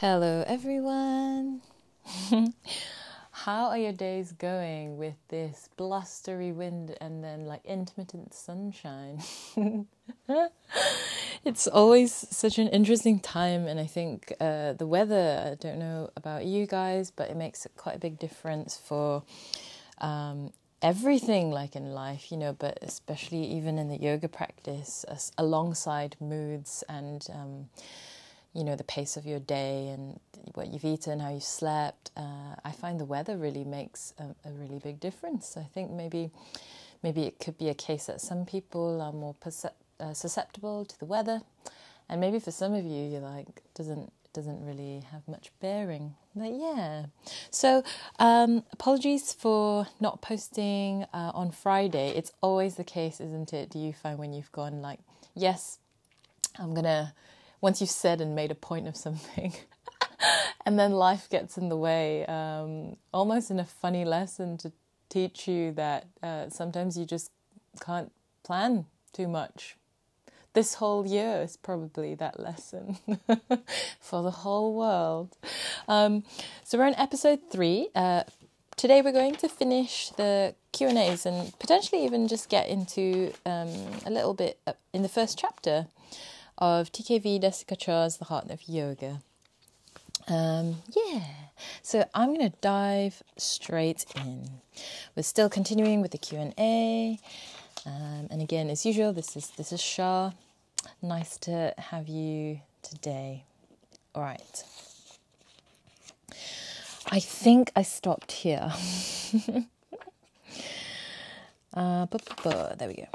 Hello, everyone. How are your days going with this blustery wind and then like intermittent sunshine? it's always such an interesting time, and I think uh, the weather, I don't know about you guys, but it makes quite a big difference for um, everything like in life, you know, but especially even in the yoga practice, alongside moods and. Um, you know the pace of your day and what you've eaten, how you slept. Uh, I find the weather really makes a, a, really big difference. I think maybe maybe it could be a case that some people are more percep- uh, susceptible to the weather, and maybe for some of you, you're like doesn't doesn't really have much bearing. But yeah, so um, apologies for not posting uh, on Friday. It's always the case, isn't it? Do you find when you've gone like, yes, I'm gonna once you've said and made a point of something, and then life gets in the way, um, almost in a funny lesson to teach you that uh, sometimes you just can't plan too much. This whole year is probably that lesson for the whole world. Um, so we're in episode three. Uh, today we're going to finish the Q and A's and potentially even just get into um, a little bit uh, in the first chapter of TKV Desikachar's The Heart of Yoga. Um, yeah, so I'm going to dive straight in. We're still continuing with the Q and A, um, and again, as usual, this is this is Shah. Nice to have you today. All right. I think I stopped here. uh, there we go.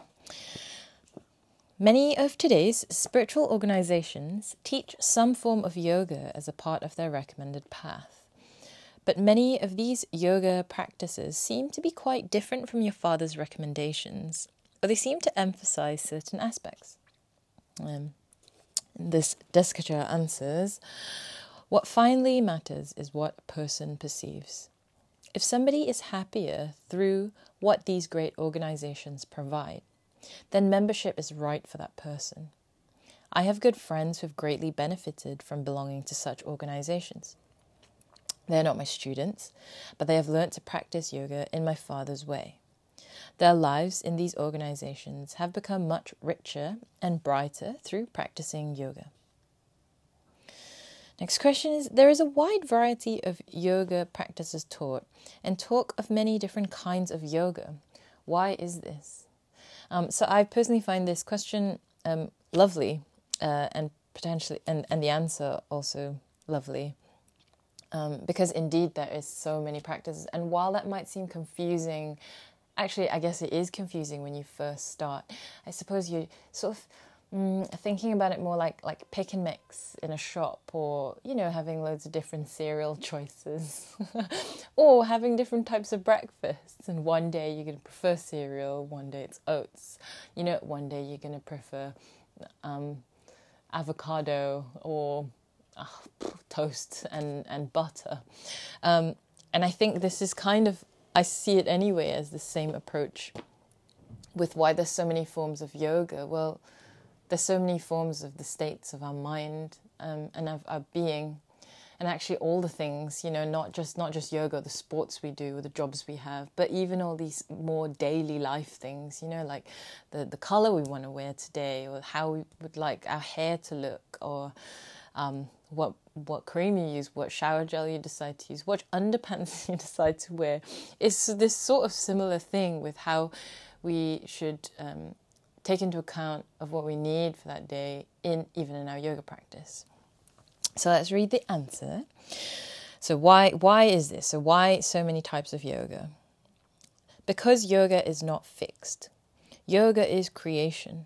Many of today's spiritual organizations teach some form of yoga as a part of their recommended path. But many of these yoga practices seem to be quite different from your father's recommendations, or they seem to emphasize certain aspects. Um, this Desikachar answers What finally matters is what a person perceives. If somebody is happier through what these great organizations provide, then membership is right for that person. I have good friends who have greatly benefited from belonging to such organizations. They are not my students, but they have learnt to practice yoga in my father's way. Their lives in these organizations have become much richer and brighter through practicing yoga. Next question is There is a wide variety of yoga practices taught and talk of many different kinds of yoga. Why is this? Um, so I personally find this question um, lovely uh, and potentially, and, and the answer also lovely. Um, because indeed there is so many practices, and while that might seem confusing, actually I guess it is confusing when you first start. I suppose you sort of Mm, thinking about it more like like pick and mix in a shop, or you know, having loads of different cereal choices, or having different types of breakfasts. And one day you're going to prefer cereal, one day it's oats. You know, one day you're going to prefer um, avocado or uh, toast and and butter. Um, and I think this is kind of I see it anyway as the same approach with why there's so many forms of yoga. Well there's so many forms of the states of our mind um, and of our being and actually all the things you know not just not just yoga the sports we do the jobs we have but even all these more daily life things you know like the the color we want to wear today or how we would like our hair to look or um, what what cream you use, what shower gel you decide to use, what underpants you decide to wear. It's this sort of similar thing with how we should um, take into account of what we need for that day in even in our yoga practice. So let's read the answer. So why why is this? So why so many types of yoga? Because yoga is not fixed. Yoga is creation.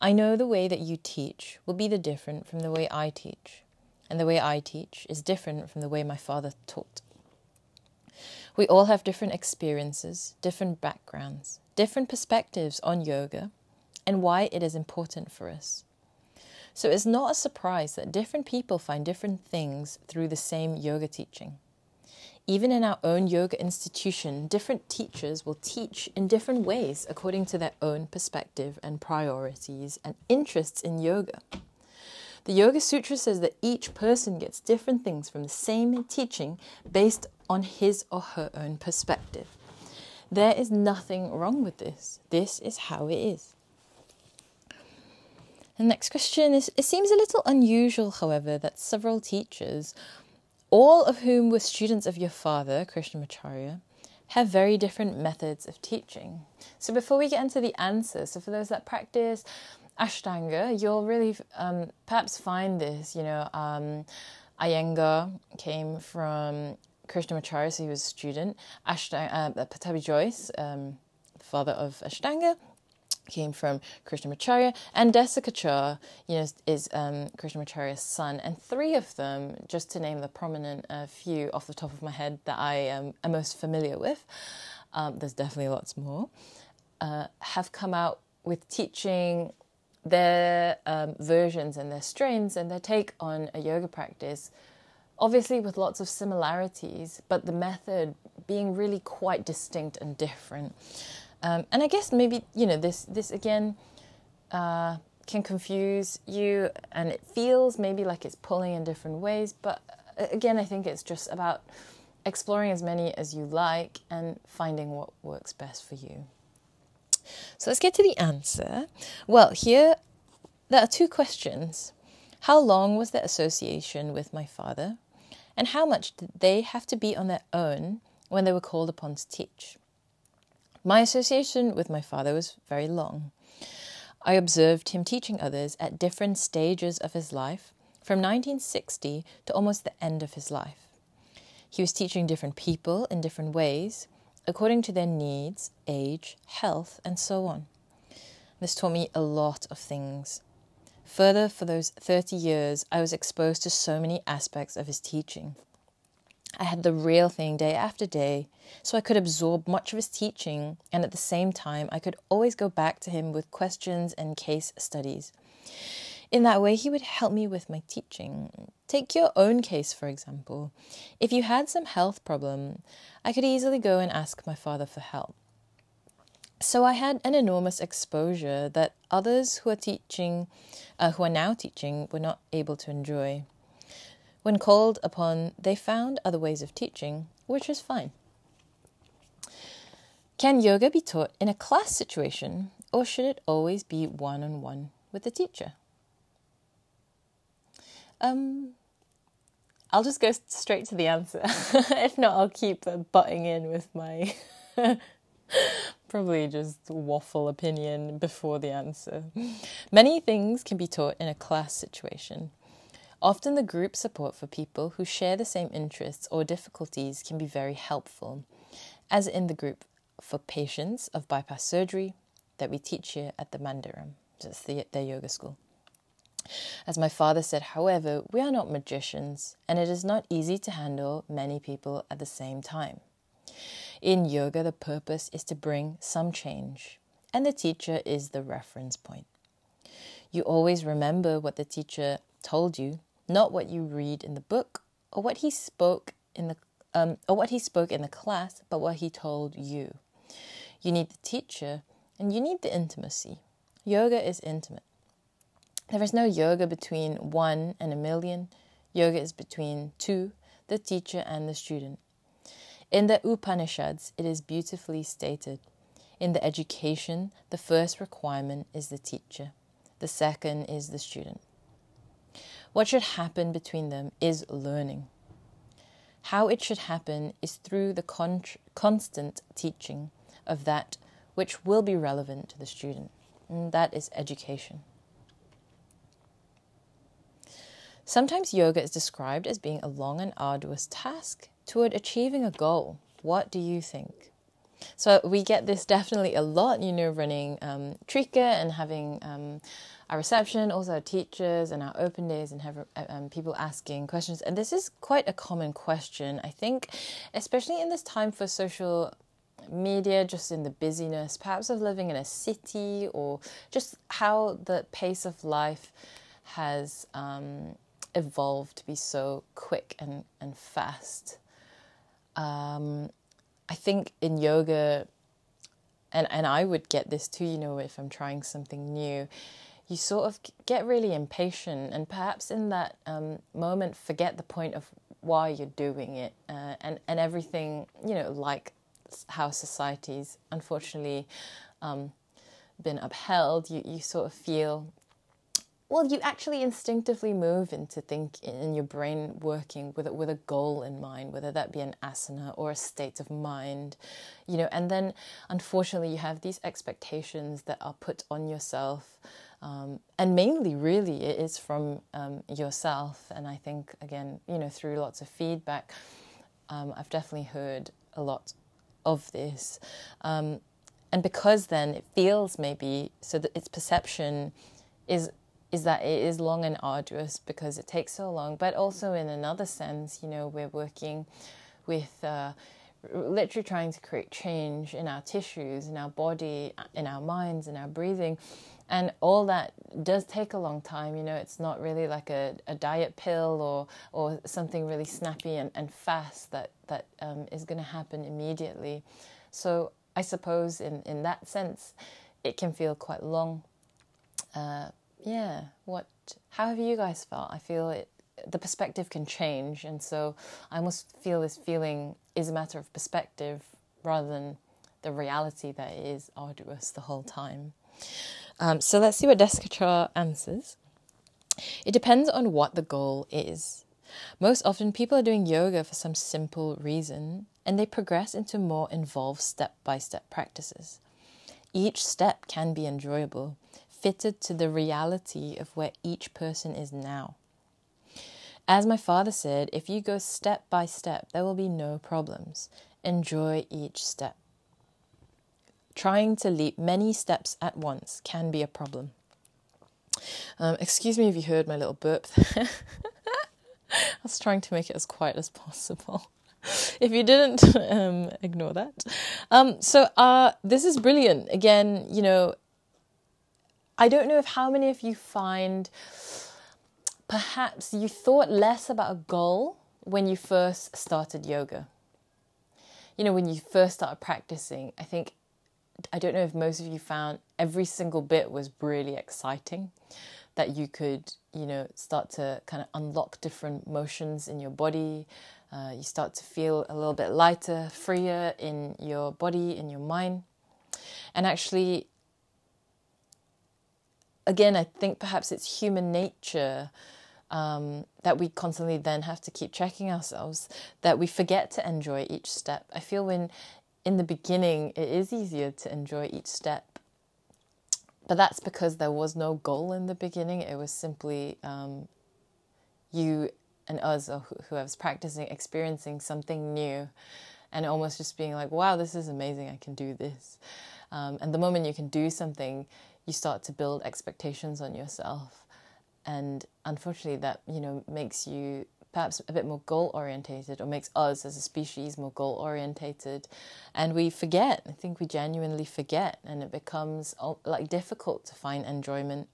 I know the way that you teach will be the different from the way I teach, and the way I teach is different from the way my father taught. We all have different experiences, different backgrounds, different perspectives on yoga and why it is important for us. So it's not a surprise that different people find different things through the same yoga teaching. Even in our own yoga institution, different teachers will teach in different ways according to their own perspective and priorities and interests in yoga. The Yoga Sutra says that each person gets different things from the same teaching based on his or her own perspective. There is nothing wrong with this. This is how it is. The next question is It seems a little unusual, however, that several teachers, all of whom were students of your father, Krishnamacharya, have very different methods of teaching. So, before we get into the answer, so for those that practice Ashtanga, you'll really um, perhaps find this. You know, um, Iyengar came from Krishnamacharya, so he was a student. Ashtanga, uh, Pattabhi Jois, um, the father of Ashtanga, came from Krishnamacharya, and Desikachar, you know, is um, Krishnamacharya's son. And three of them, just to name the prominent uh, few off the top of my head that I um, am most familiar with, um, there's definitely lots more, uh, have come out with teaching their um, versions and their strains and their take on a yoga practice, obviously with lots of similarities, but the method being really quite distinct and different. Um, and I guess maybe you know this this again uh, can confuse you, and it feels maybe like it's pulling in different ways. But uh, again, I think it's just about exploring as many as you like and finding what works best for you. So let's get to the answer. Well, here there are two questions. How long was the association with my father? And how much did they have to be on their own when they were called upon to teach? My association with my father was very long. I observed him teaching others at different stages of his life, from 1960 to almost the end of his life. He was teaching different people in different ways, according to their needs, age, health, and so on. This taught me a lot of things. Further, for those 30 years, I was exposed to so many aspects of his teaching. I had the real thing day after day, so I could absorb much of his teaching, and at the same time, I could always go back to him with questions and case studies. In that way, he would help me with my teaching. Take your own case, for example. If you had some health problem, I could easily go and ask my father for help. So I had an enormous exposure that others who are teaching, uh, who are now teaching, were not able to enjoy. When called upon, they found other ways of teaching, which is fine. Can yoga be taught in a class situation, or should it always be one on one with the teacher? Um, I'll just go straight to the answer. if not, I'll keep butting in with my probably just waffle opinion before the answer. Many things can be taught in a class situation. Often, the group support for people who share the same interests or difficulties can be very helpful, as in the group for patients of bypass surgery that we teach here at the Mandiram, just the, their yoga school. As my father said, however, we are not magicians, and it is not easy to handle many people at the same time. In yoga, the purpose is to bring some change, and the teacher is the reference point. You always remember what the teacher told you not what you read in the book or what he spoke in the um, or what he spoke in the class, but what he told you. You need the teacher and you need the intimacy. Yoga is intimate. There is no yoga between one and a million. Yoga is between two, the teacher and the student. In the Upanishads, it is beautifully stated. In the education, the first requirement is the teacher, the second is the student. What should happen between them is learning. How it should happen is through the con- constant teaching of that which will be relevant to the student, and that is education. Sometimes yoga is described as being a long and arduous task toward achieving a goal. What do you think? So we get this definitely a lot, you know, running um, Trika and having um, our reception, also our teachers and our open days, and have um, people asking questions. And this is quite a common question, I think, especially in this time for social media, just in the busyness, perhaps of living in a city, or just how the pace of life has um, evolved to be so quick and, and fast. Um, I think in yoga, and, and I would get this too, you know, if I'm trying something new, you sort of get really impatient and perhaps in that um, moment forget the point of why you're doing it uh, and, and everything, you know, like how society's unfortunately um, been upheld, you, you sort of feel well, you actually instinctively move into think in your brain working with a, with a goal in mind, whether that be an asana or a state of mind, you know. And then, unfortunately, you have these expectations that are put on yourself, um, and mainly, really, it is from um, yourself. And I think, again, you know, through lots of feedback, um, I've definitely heard a lot of this, um, and because then it feels maybe so that its perception is is that it is long and arduous because it takes so long. But also, in another sense, you know, we're working with uh, literally trying to create change in our tissues, in our body, in our minds, in our breathing. And all that does take a long time. You know, it's not really like a, a diet pill or or something really snappy and, and fast that that um, is going to happen immediately. So I suppose in in that sense, it can feel quite long. Uh, yeah, what how have you guys felt? I feel it the perspective can change and so I almost feel this feeling is a matter of perspective rather than the reality that it is arduous the whole time. Um, so let's see what Desikachar answers. It depends on what the goal is. Most often, people are doing yoga for some simple reason and they progress into more involved step by step practices. Each step can be enjoyable, fitted to the reality of where each person is now. As my father said, if you go step by step, there will be no problems. Enjoy each step. Trying to leap many steps at once can be a problem. Um, excuse me if you heard my little burp. there. I was trying to make it as quiet as possible. if you didn't, um, ignore that. Um, so uh, this is brilliant. Again, you know, I don't know if how many of you find perhaps you thought less about a goal when you first started yoga. You know, when you first started practicing, I think, I don't know if most of you found every single bit was really exciting. That you could, you know, start to kind of unlock different motions in your body. Uh, you start to feel a little bit lighter, freer in your body, in your mind. And actually, again, I think perhaps it's human nature um, that we constantly then have to keep checking ourselves, that we forget to enjoy each step. I feel when in the beginning it is easier to enjoy each step, but that's because there was no goal in the beginning. It was simply um, you and us, or whoever's practicing, experiencing something new, and almost just being like, wow, this is amazing, I can do this. Um, and the moment you can do something, you start to build expectations on yourself. And unfortunately that you know makes you perhaps a bit more goal orientated or makes us as a species more goal orientated and we forget i think we genuinely forget and it becomes like difficult to find enjoyment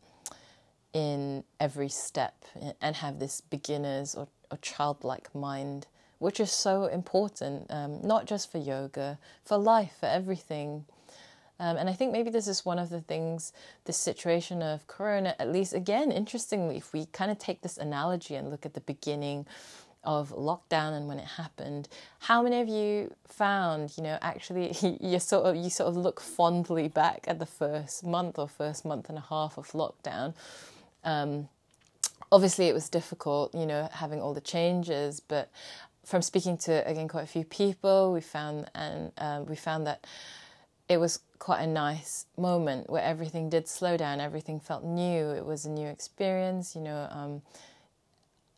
in every step and have this beginners or, or childlike mind which is so important um, not just for yoga for life for everything um, and I think maybe this is one of the things, this situation of Corona, at least again, interestingly, if we kind of take this analogy and look at the beginning of lockdown and when it happened, how many of you found, you know, actually you sort of you sort of look fondly back at the first month or first month and a half of lockdown? Um, obviously, it was difficult, you know, having all the changes, but from speaking to again quite a few people, we found and um, we found that it was quite a nice moment where everything did slow down, everything felt new. It was a new experience, you know. Um,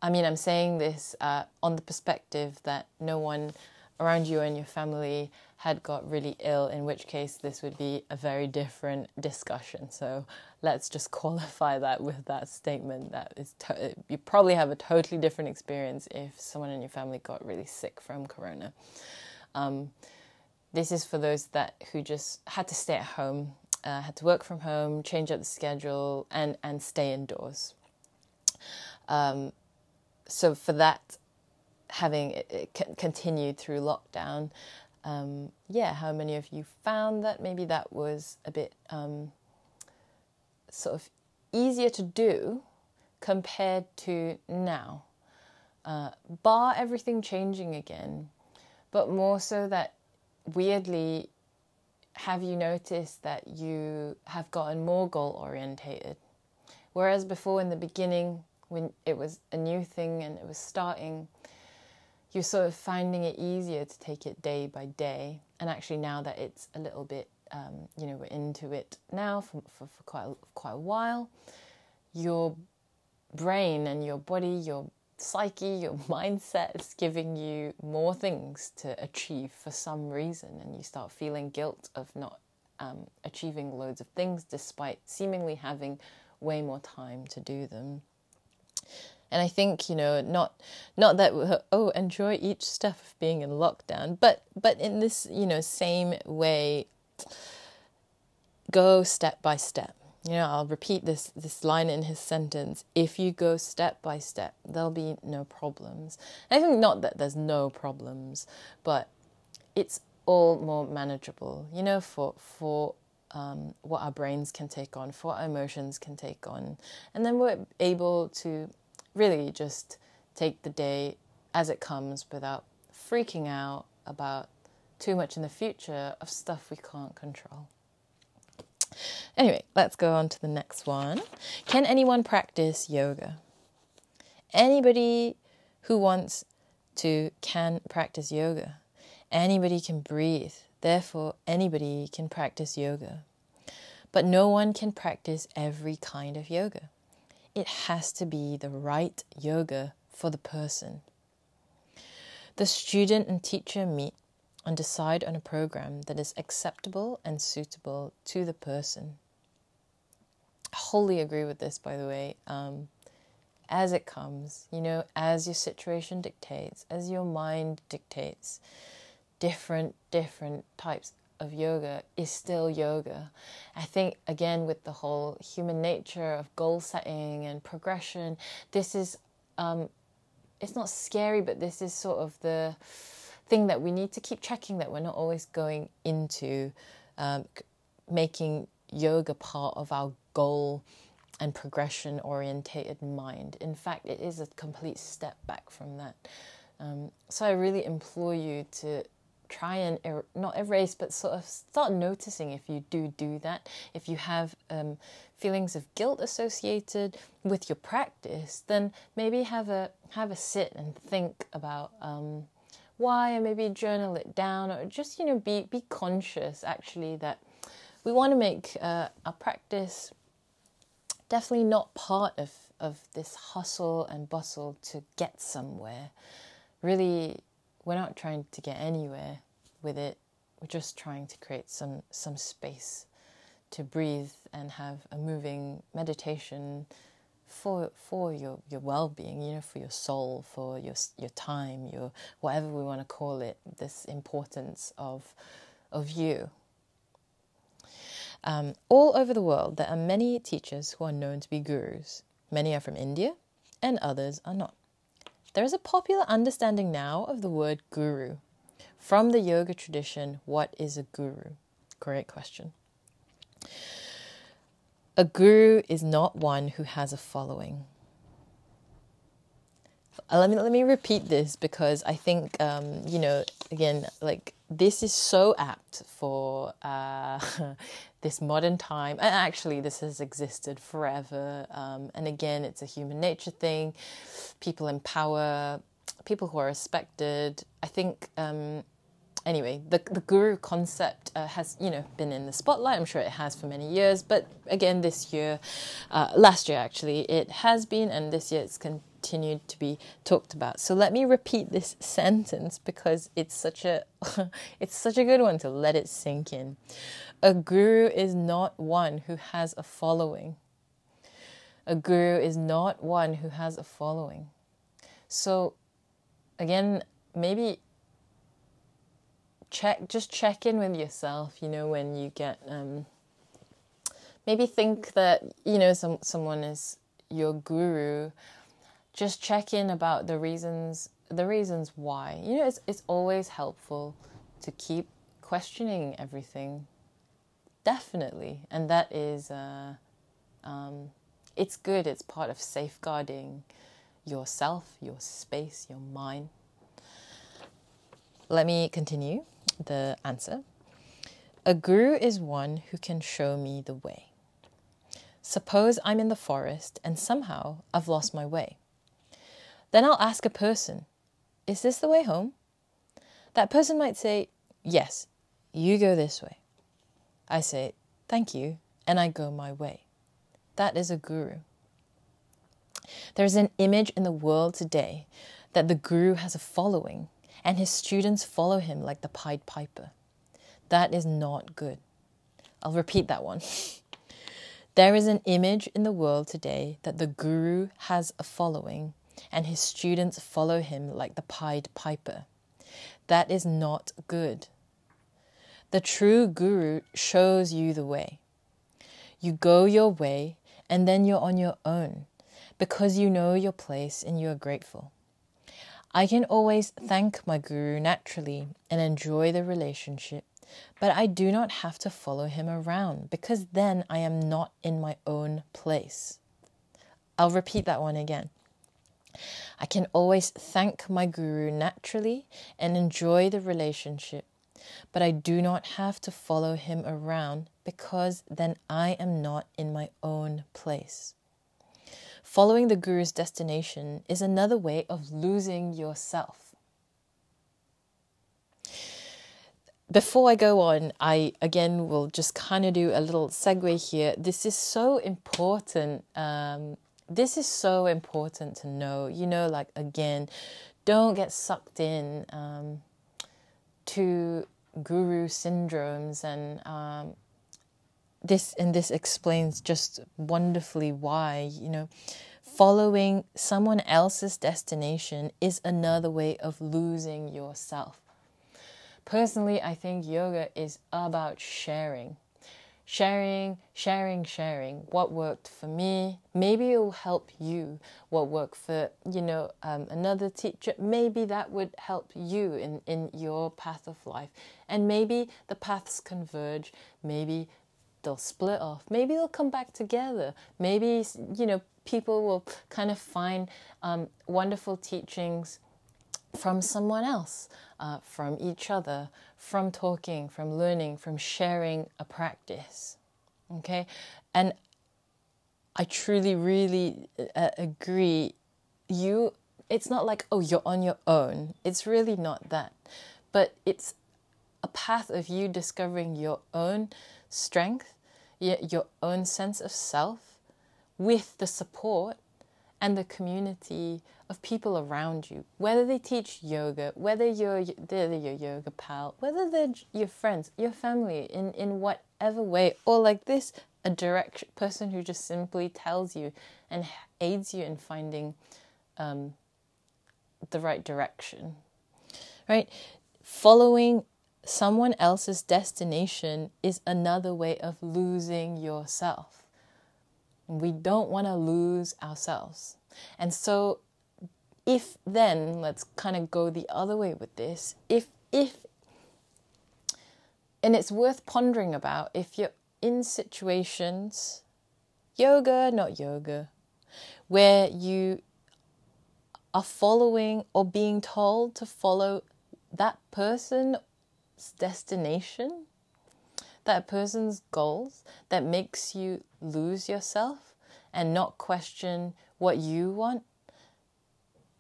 I mean, I'm saying this uh, on the perspective that no one around you and your family had got really ill, in which case this would be a very different discussion. So let's just qualify that with that statement that is to- you probably have a totally different experience if someone in your family got really sick from corona. Um, this is for those that who just had to stay at home, uh, had to work from home, change up the schedule, and and stay indoors. Um, so for that, having it, it continued through lockdown, um, yeah, how many of you found that maybe that was a bit um, sort of easier to do compared to now. Uh, bar everything changing again, but more so that weirdly, have you noticed that you have gotten more goal orientated? Whereas before in the beginning, when it was a new thing and it was starting, you're sort of finding it easier to take it day by day. And actually, now that it's a little bit, um, you know, we're into it now for, for, for quite, a, quite a while, your brain and your body, your psyche, your mindset is giving you more things to achieve for some reason, and you start feeling guilt of not um, achieving loads of things despite seemingly having way more time to do them. And I think you know not not that oh enjoy each step of being in lockdown, but but in this you know same way, go step by step you know, I'll repeat this this line in his sentence. If you go step by step, there'll be no problems. I think not that there's no problems, but it's all more manageable. You know, for for um, what our brains can take on, for what our emotions can take on, and then we're able to really just take the day as it comes without freaking out about too much in the future of stuff we can't control. Anyway, let's go on to the next one. Can anyone practice yoga? Anybody who wants to can practice yoga. Anybody can breathe. Therefore, anybody can practice yoga. But no one can practice every kind of yoga. It has to be the right yoga for the person. The student and teacher meet and decide on a program that is acceptable and suitable to the person. Wholly agree with this, by the way. Um, as it comes, you know, as your situation dictates, as your mind dictates, different, different types of yoga is still yoga. I think, again, with the whole human nature of goal setting and progression, this is, um, it's not scary, but this is sort of the, thing that we need to keep checking that we're not always going into um, making yoga part of our goal and progression orientated mind. In fact, it is a complete step back from that. Um, so I really implore you to try and er- not erase, but sort of start noticing if you do do that. If you have um, feelings of guilt associated with your practice, then maybe have a have a sit and think about. Um, why and maybe journal it down or just you know be be conscious actually that we want to make uh, our practice definitely not part of of this hustle and bustle to get somewhere. Really we're not trying to get anywhere with it. We're just trying to create some some space to breathe and have a moving meditation for for your your well-being you know for your soul for your your time your whatever we want to call it this importance of of you um, all over the world there are many teachers who are known to be gurus. Many are from india and others are not. There is a popular understanding now of the word guru from the yoga tradition what is a guru? Great question. A guru is not one who has a following. Uh, let me let me repeat this because I think um, you know again like this is so apt for uh, this modern time. And actually, this has existed forever. Um, and again, it's a human nature thing. People in power, people who are respected. I think um, anyway, the the guru concept uh, has you know been in the spotlight. I'm sure it has for many years, but again this year, uh, last year actually, it has been, and this year it's continued to be talked about. So let me repeat this sentence because it's such a it's such a good one to let it sink in. A guru is not one who has a following. A guru is not one who has a following. So again, maybe check just check in with yourself you know when you get um, maybe think that you know some someone is your guru just check in about the reasons the reasons why you know it's it's always helpful to keep questioning everything definitely and that is uh, um, It's good, it's part of safeguarding yourself, your space, your mind. Let me continue the answer. A guru is one who can show me the way. Suppose I'm in the forest and somehow I've lost my way. Then I'll ask a person, Is this the way home? That person might say, Yes, you go this way. I say, Thank you, and I go my way. That is a guru. There's an image in the world today that the guru has a following and his students follow him like the Pied Piper. That is not good. I'll repeat that one. there is an image in the world today that the guru has a following and his students follow him like the Pied Piper. That is not good. The true guru shows you the way. You go your way and then you're on your own because you know your place and you are grateful. I can always thank my guru naturally and enjoy the relationship, but I do not have to follow him around because then I am not in my own place. I'll repeat that one again. I can always thank my guru naturally and enjoy the relationship, but I do not have to follow him around because then I am not in my own place. Following the Guru's destination is another way of losing yourself. Before I go on, I again will just kind of do a little segue here. This is so important. Um, this is so important to know. You know, like again, don't get sucked in um, to guru syndromes and um, this and this explains just wonderfully why you know following someone else's destination is another way of losing yourself personally i think yoga is about sharing sharing sharing sharing what worked for me. Maybe it will help you what worked for you know um, another teacher. Maybe that would help you in in your path of life. And maybe the paths converge. Maybe they'll split off. Maybe they'll come back together. Maybe, you know, people will kind of find um, wonderful teachings from someone else, uh, from each other, from talking, from learning, from sharing a practice. Okay? And I truly, really uh, agree. You, it's not like, oh, you're on your own. It's really not that. But it's a path of you discovering your own strength your own sense of self with the support and the community of people around you. Whether they teach yoga, whether you're they're your yoga pal, whether they're your friends, your family, in, in whatever way, or like this, a direct person who just simply tells you and aids you in finding um, the right direction. Right? Following someone else's destination is another way of losing yourself. We don't want to lose ourselves. And so if then let's kind of go the other way with this. If if and it's worth pondering about if you're in situations yoga, not yoga, where you are following or being told to follow that person's destination, that person's goals that makes you lose yourself and not question what you want,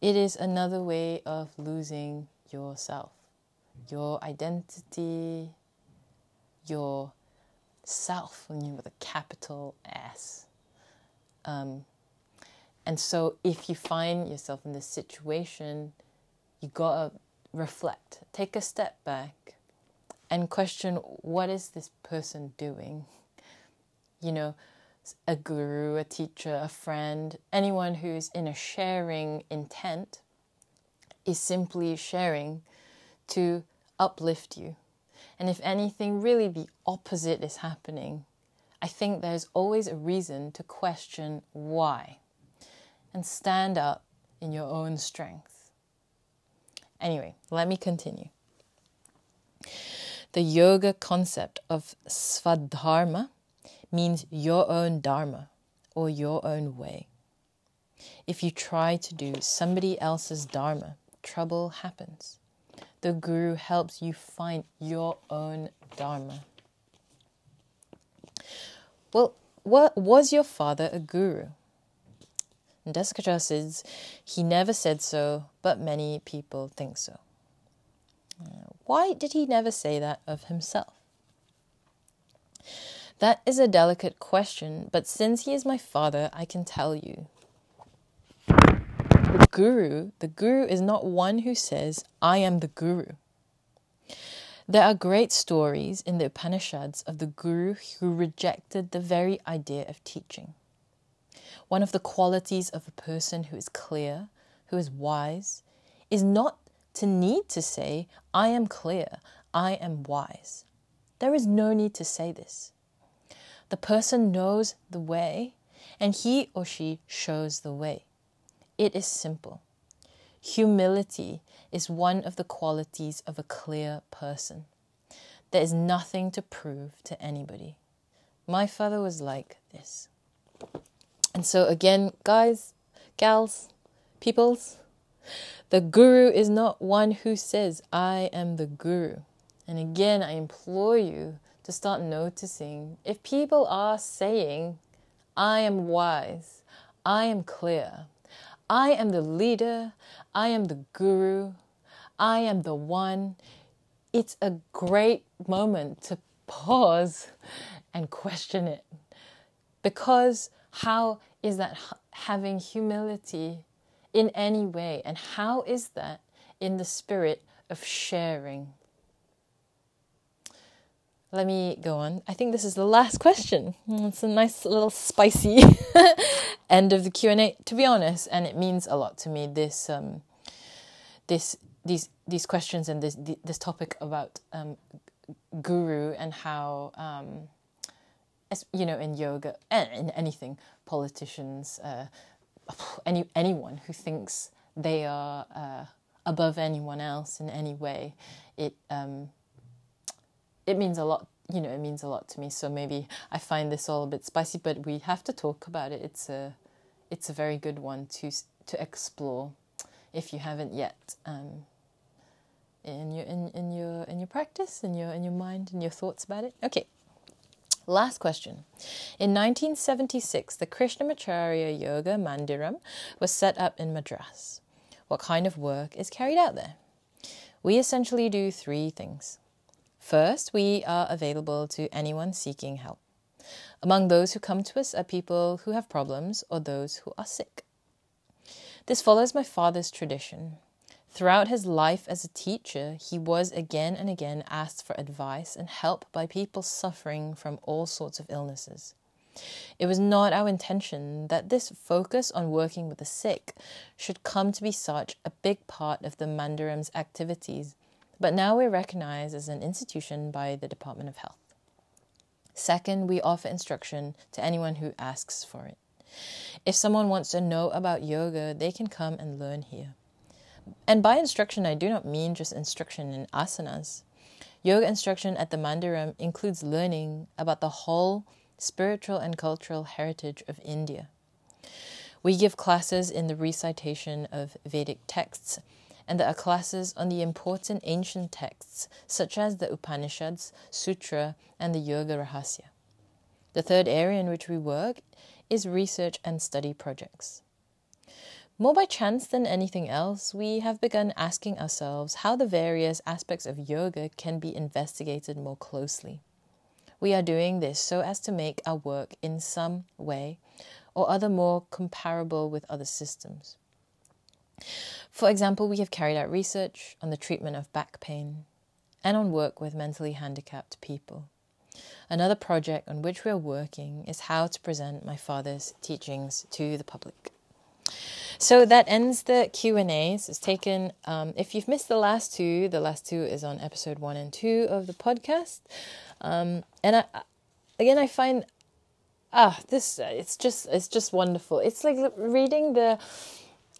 it is another way of losing yourself, your identity, your self, with a capital S. Um, and so, if you find yourself in this situation, you gotta reflect, take a step back, and question what is this person doing? You know, a guru, a teacher, a friend, anyone who's in a sharing intent is simply sharing to uplift you. And if anything, really the opposite is happening, I think there's always a reason to question why and stand up in your own strength. Anyway, let me continue. The yoga concept of svadharma means your own dharma or your own way. If you try to do somebody else's dharma, trouble happens. The guru helps you find your own dharma. Well, what was your father a guru? Desikachar says he never said so, but many people think so. Why did he never say that of himself? That is a delicate question, but since he is my father, I can tell you. The guru, the guru is not one who says, I am the guru. There are great stories in the Upanishads of the guru who rejected the very idea of teaching. One of the qualities of a person who is clear, who is wise, is not to need to say, I am clear, I am wise. There is no need to say this. The person knows the way, and he or she shows the way. It is simple. Humility is one of the qualities of a clear person. There is nothing to prove to anybody. My father was like this. And so, again, guys, gals, peoples, the guru is not one who says, I am the guru. And again, I implore you to start noticing if people are saying, I am wise, I am clear, I am the leader, I am the guru, I am the one, it's a great moment to pause and question it. Because how is that having humility in any way? And how is that in the spirit of sharing? Let me go on. I think this is the last question. It's a nice little spicy end of the Q and A. To be honest, and it means a lot to me. This, um, this, these, these questions and this, this topic about um, guru and how, um, as, you know, in yoga and in anything, politicians, uh, any anyone who thinks they are uh, above anyone else in any way, it um, it means a lot you know it means a lot to me so maybe i find this all a bit spicy but we have to talk about it it's a it's a very good one to to explore if you haven't yet um, in your in, in your in your practice in your in your mind and your thoughts about it okay Last question. In 1976, the Krishnamacharya Yoga Mandiram was set up in Madras. What kind of work is carried out there? We essentially do three things. First, we are available to anyone seeking help. Among those who come to us are people who have problems or those who are sick. This follows my father's tradition. Throughout his life as a teacher, he was again and again asked for advice and help by people suffering from all sorts of illnesses. It was not our intention that this focus on working with the sick should come to be such a big part of the Mandiram's activities but now we're recognized as an institution by the Department of Health. Second, we offer instruction to anyone who asks for it. If someone wants to know about yoga, they can come and learn here. And by instruction, I do not mean just instruction in asanas. Yoga instruction at the Mandiram includes learning about the whole spiritual and cultural heritage of India. We give classes in the recitation of Vedic texts and there are classes on the important ancient texts such as the Upanishads, Sutra, and the Yoga Rahasya. The third area in which we work is research and study projects. More by chance than anything else, we have begun asking ourselves how the various aspects of yoga can be investigated more closely. We are doing this so as to make our work in some way or other more comparable with other systems. For example, we have carried out research on the treatment of back pain and on work with mentally handicapped people. Another project on which we are working is how to present my father's teachings to the public. So that ends the Q and A's. It's taken. Um, if you've missed the last two, the last two is on episode one and two of the podcast. Um, and I, again, I find ah this it's just it's just wonderful. It's like reading the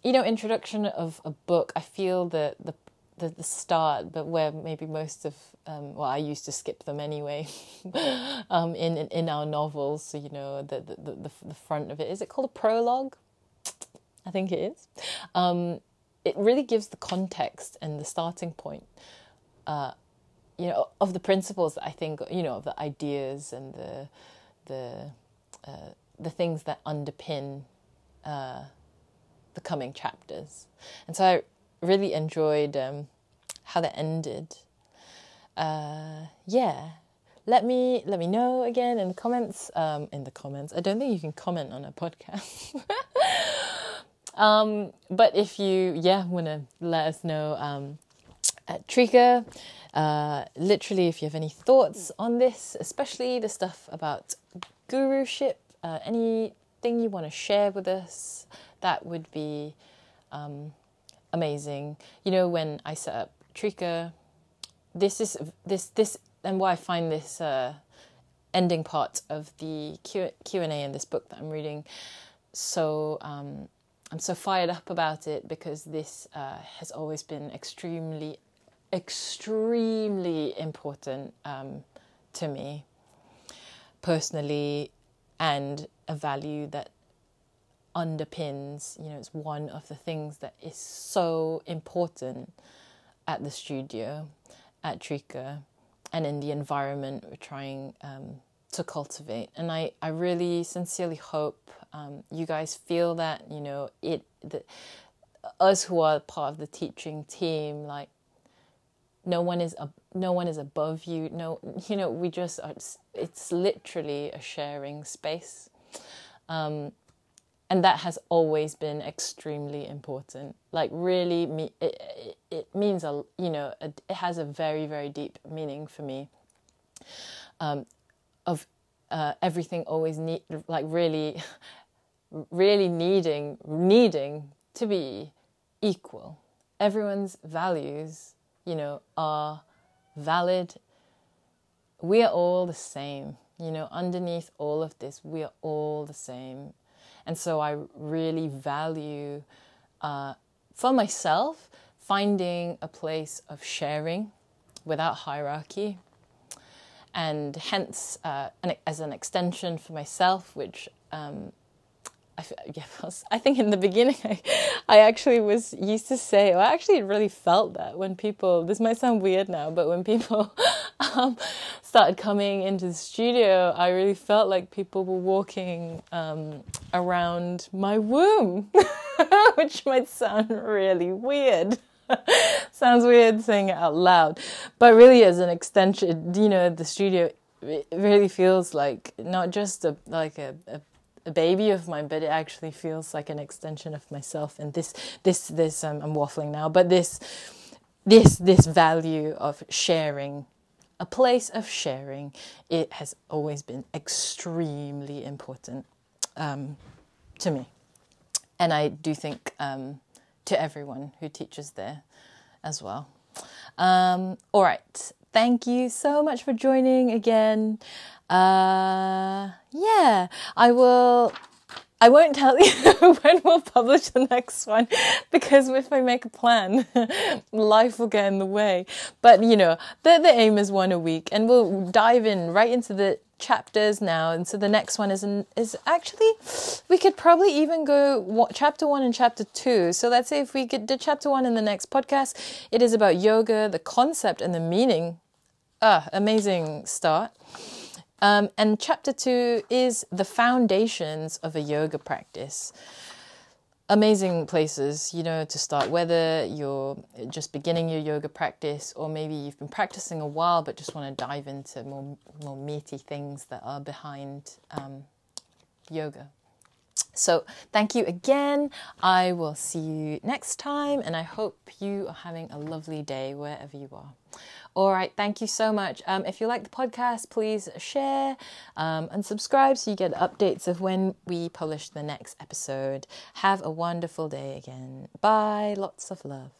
you know, introduction of a book, I feel that the the, the start, but where maybe most of um, well, I used to skip them anyway. um, in, in, in our novels, so you know the, the the the front of it is it called a prologue? I think it is. Um, it really gives the context and the starting point. Uh, you know of the principles I think you know of the ideas and the the uh, the things that underpin uh, the coming chapters, and so I really enjoyed um, how that ended. Uh, yeah, let me let me know again in the comments. Um, in the comments, I don't think you can comment on a podcast. um, but if you yeah want to let us know um, at Trika, uh, literally if you have any thoughts on this, especially the stuff about guruship, uh, anything you want to share with us, that would be um, amazing. You know, when I set up Trika, this is this this and why I find this uh, ending part of the Q and A in this book that I'm reading so um, I'm so fired up about it because this uh, has always been extremely, extremely important um, to me personally, and a value that underpins, you know, it's one of the things that is so important at the studio, at Trika, and in the environment we're trying um, to cultivate. And I, I really sincerely hope um, you guys feel that, you know, it, the, us who are part of the teaching team, like, no one is no one is above you no you know we just are, it's literally a sharing space um, and that has always been extremely important. Like really me it, it, it means a you know a, it has a very very deep meaning for me um, of uh, everything always need like really really needing needing to be equal. Everyone's values you know are valid. We are all the same you know underneath all of this we are all the same and so I really value, uh, for myself, finding a place of sharing without hierarchy. And hence, uh, an, as an extension for myself, which um, I, yeah, I think in the beginning I, I actually was used to say, or I actually really felt that when people, this might sound weird now, but when people um, started coming into the studio, I really felt like people were walking um, around my womb, which might sound really weird. Sounds weird saying it out loud, but really, as an extension, you know, the studio it really feels like not just a like a, a a baby of mine, but it actually feels like an extension of myself. And this, this, this, um, I'm waffling now, but this, this, this value of sharing, a place of sharing, it has always been extremely important um, to me. And I do think um, to everyone who teaches there as well. Um, all right. Thank you so much for joining again. Uh, yeah, I will. I won't tell you when we'll publish the next one because if I make a plan, life will get in the way. But you know, the the aim is one a week, and we'll dive in right into the chapters now. And so the next one is in, is actually we could probably even go chapter one and chapter two. So let's say if we get did chapter one in the next podcast, it is about yoga, the concept and the meaning. Ah, amazing start. Um, and chapter two is the foundations of a yoga practice. Amazing places, you know, to start, whether you're just beginning your yoga practice or maybe you've been practicing a while but just want to dive into more, more meaty things that are behind um, yoga. So, thank you again. I will see you next time, and I hope you are having a lovely day wherever you are. All right, thank you so much. Um, if you like the podcast, please share um, and subscribe so you get updates of when we publish the next episode. Have a wonderful day again. Bye. Lots of love.